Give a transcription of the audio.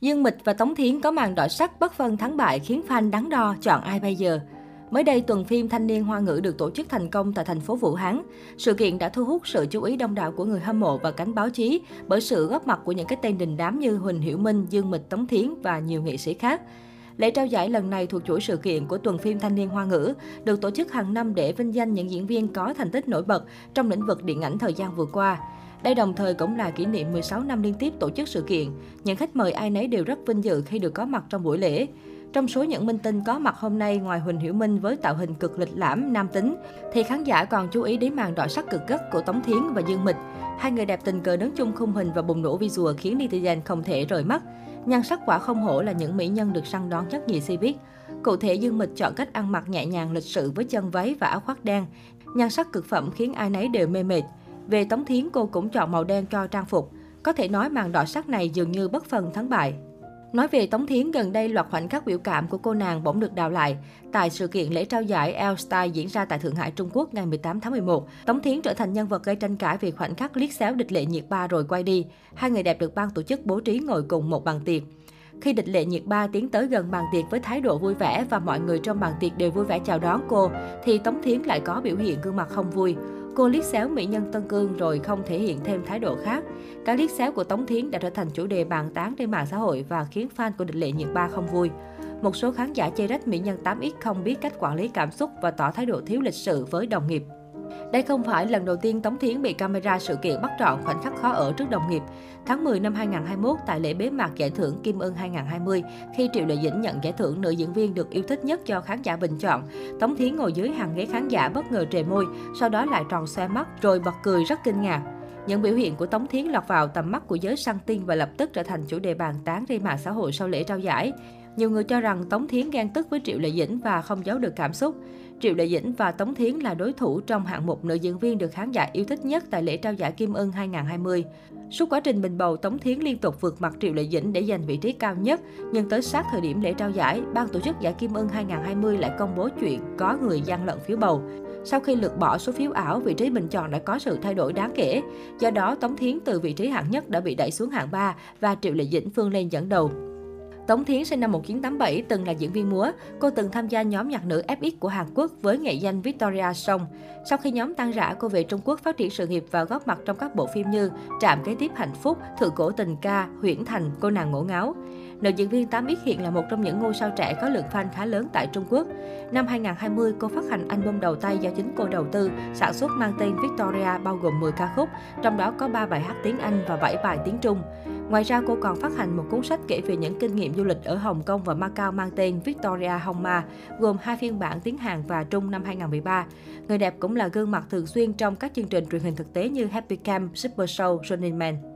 Dương Mịch và Tống Thiến có màn đỏ sắc bất phân thắng bại khiến fan đắn đo chọn ai bây giờ. Mới đây, tuần phim Thanh niên Hoa ngữ được tổ chức thành công tại thành phố Vũ Hán. Sự kiện đã thu hút sự chú ý đông đảo của người hâm mộ và cánh báo chí bởi sự góp mặt của những cái tên đình đám như Huỳnh Hiểu Minh, Dương Mịch, Tống Thiến và nhiều nghệ sĩ khác. Lễ trao giải lần này thuộc chuỗi sự kiện của tuần phim Thanh niên Hoa ngữ, được tổ chức hàng năm để vinh danh những diễn viên có thành tích nổi bật trong lĩnh vực điện ảnh thời gian vừa qua. Đây đồng thời cũng là kỷ niệm 16 năm liên tiếp tổ chức sự kiện. Những khách mời ai nấy đều rất vinh dự khi được có mặt trong buổi lễ. Trong số những minh tinh có mặt hôm nay ngoài Huỳnh Hiểu Minh với tạo hình cực lịch lãm, nam tính, thì khán giả còn chú ý đến màn đỏ sắc cực gắt của Tống Thiến và Dương Mịch. Hai người đẹp tình cờ đứng chung khung hình và bùng nổ visual khiến netizen không thể rời mắt. Nhan sắc quả không hổ là những mỹ nhân được săn đón nhất nhì biết. Cụ thể Dương Mịch chọn cách ăn mặc nhẹ nhàng lịch sự với chân váy và áo khoác đen. Nhan sắc cực phẩm khiến ai nấy đều mê mệt. Về Tống Thiến, cô cũng chọn màu đen cho trang phục. Có thể nói màn đỏ sắc này dường như bất phần thắng bại. Nói về Tống Thiến, gần đây loạt khoảnh khắc biểu cảm của cô nàng bỗng được đào lại. Tại sự kiện lễ trao giải L Style diễn ra tại Thượng Hải, Trung Quốc ngày 18 tháng 11, Tống Thiến trở thành nhân vật gây tranh cãi vì khoảnh khắc liếc xéo địch lệ nhiệt ba rồi quay đi. Hai người đẹp được ban tổ chức bố trí ngồi cùng một bàn tiệc. Khi địch lệ nhiệt ba tiến tới gần bàn tiệc với thái độ vui vẻ và mọi người trong bàn tiệc đều vui vẻ chào đón cô, thì Tống Thiến lại có biểu hiện gương mặt không vui. Cô liếc xéo mỹ nhân Tân Cương rồi không thể hiện thêm thái độ khác. Cái liếc xéo của Tống Thiến đã trở thành chủ đề bàn tán trên mạng xã hội và khiến fan của địch lệ nhiệt ba không vui. Một số khán giả chê trách mỹ nhân 8X không biết cách quản lý cảm xúc và tỏ thái độ thiếu lịch sự với đồng nghiệp. Đây không phải lần đầu tiên Tống Thiến bị camera sự kiện bắt trọn khoảnh khắc khó ở trước đồng nghiệp. Tháng 10 năm 2021, tại lễ bế mạc giải thưởng Kim Ưng 2020, khi Triệu Lệ Dĩnh nhận giải thưởng nữ diễn viên được yêu thích nhất cho khán giả bình chọn, Tống Thiến ngồi dưới hàng ghế khán giả bất ngờ trề môi, sau đó lại tròn xoe mắt rồi bật cười rất kinh ngạc. Những biểu hiện của Tống Thiến lọt vào tầm mắt của giới săn tin và lập tức trở thành chủ đề bàn tán trên mạng xã hội sau lễ trao giải. Nhiều người cho rằng Tống Thiến ghen tức với Triệu Lệ Dĩnh và không giấu được cảm xúc. Triệu Lệ Dĩnh và Tống Thiến là đối thủ trong hạng mục nữ diễn viên được khán giả yêu thích nhất tại lễ trao giải Kim Ưng 2020. Suốt quá trình bình bầu, Tống Thiến liên tục vượt mặt Triệu Lệ Dĩnh để giành vị trí cao nhất, nhưng tới sát thời điểm lễ trao giải, ban tổ chức giải Kim Ưng 2020 lại công bố chuyện có người gian lận phiếu bầu. Sau khi lược bỏ số phiếu ảo, vị trí bình chọn đã có sự thay đổi đáng kể. Do đó, Tống Thiến từ vị trí hạng nhất đã bị đẩy xuống hạng 3 và Triệu Lệ Dĩnh vươn lên dẫn đầu. Tống Thiến sinh năm 1987, từng là diễn viên múa. Cô từng tham gia nhóm nhạc nữ FX của Hàn Quốc với nghệ danh Victoria Song. Sau khi nhóm tan rã, cô về Trung Quốc phát triển sự nghiệp và góp mặt trong các bộ phim như Trạm kế tiếp hạnh phúc, Thượng cổ tình ca, Huyễn Thành, Cô nàng ngổ ngáo. Nữ diễn viên 8X hiện là một trong những ngôi sao trẻ có lượng fan khá lớn tại Trung Quốc. Năm 2020, cô phát hành album đầu tay do chính cô đầu tư, sản xuất mang tên Victoria bao gồm 10 ca khúc, trong đó có 3 bài hát tiếng Anh và 7 bài tiếng Trung. Ngoài ra, cô còn phát hành một cuốn sách kể về những kinh nghiệm du lịch ở Hồng Kông và Macau mang tên Victoria Hong Ma, gồm hai phiên bản tiếng Hàn và Trung năm 2013. Người đẹp cũng là gương mặt thường xuyên trong các chương trình truyền hình thực tế như Happy Camp, Super Show, Running Man.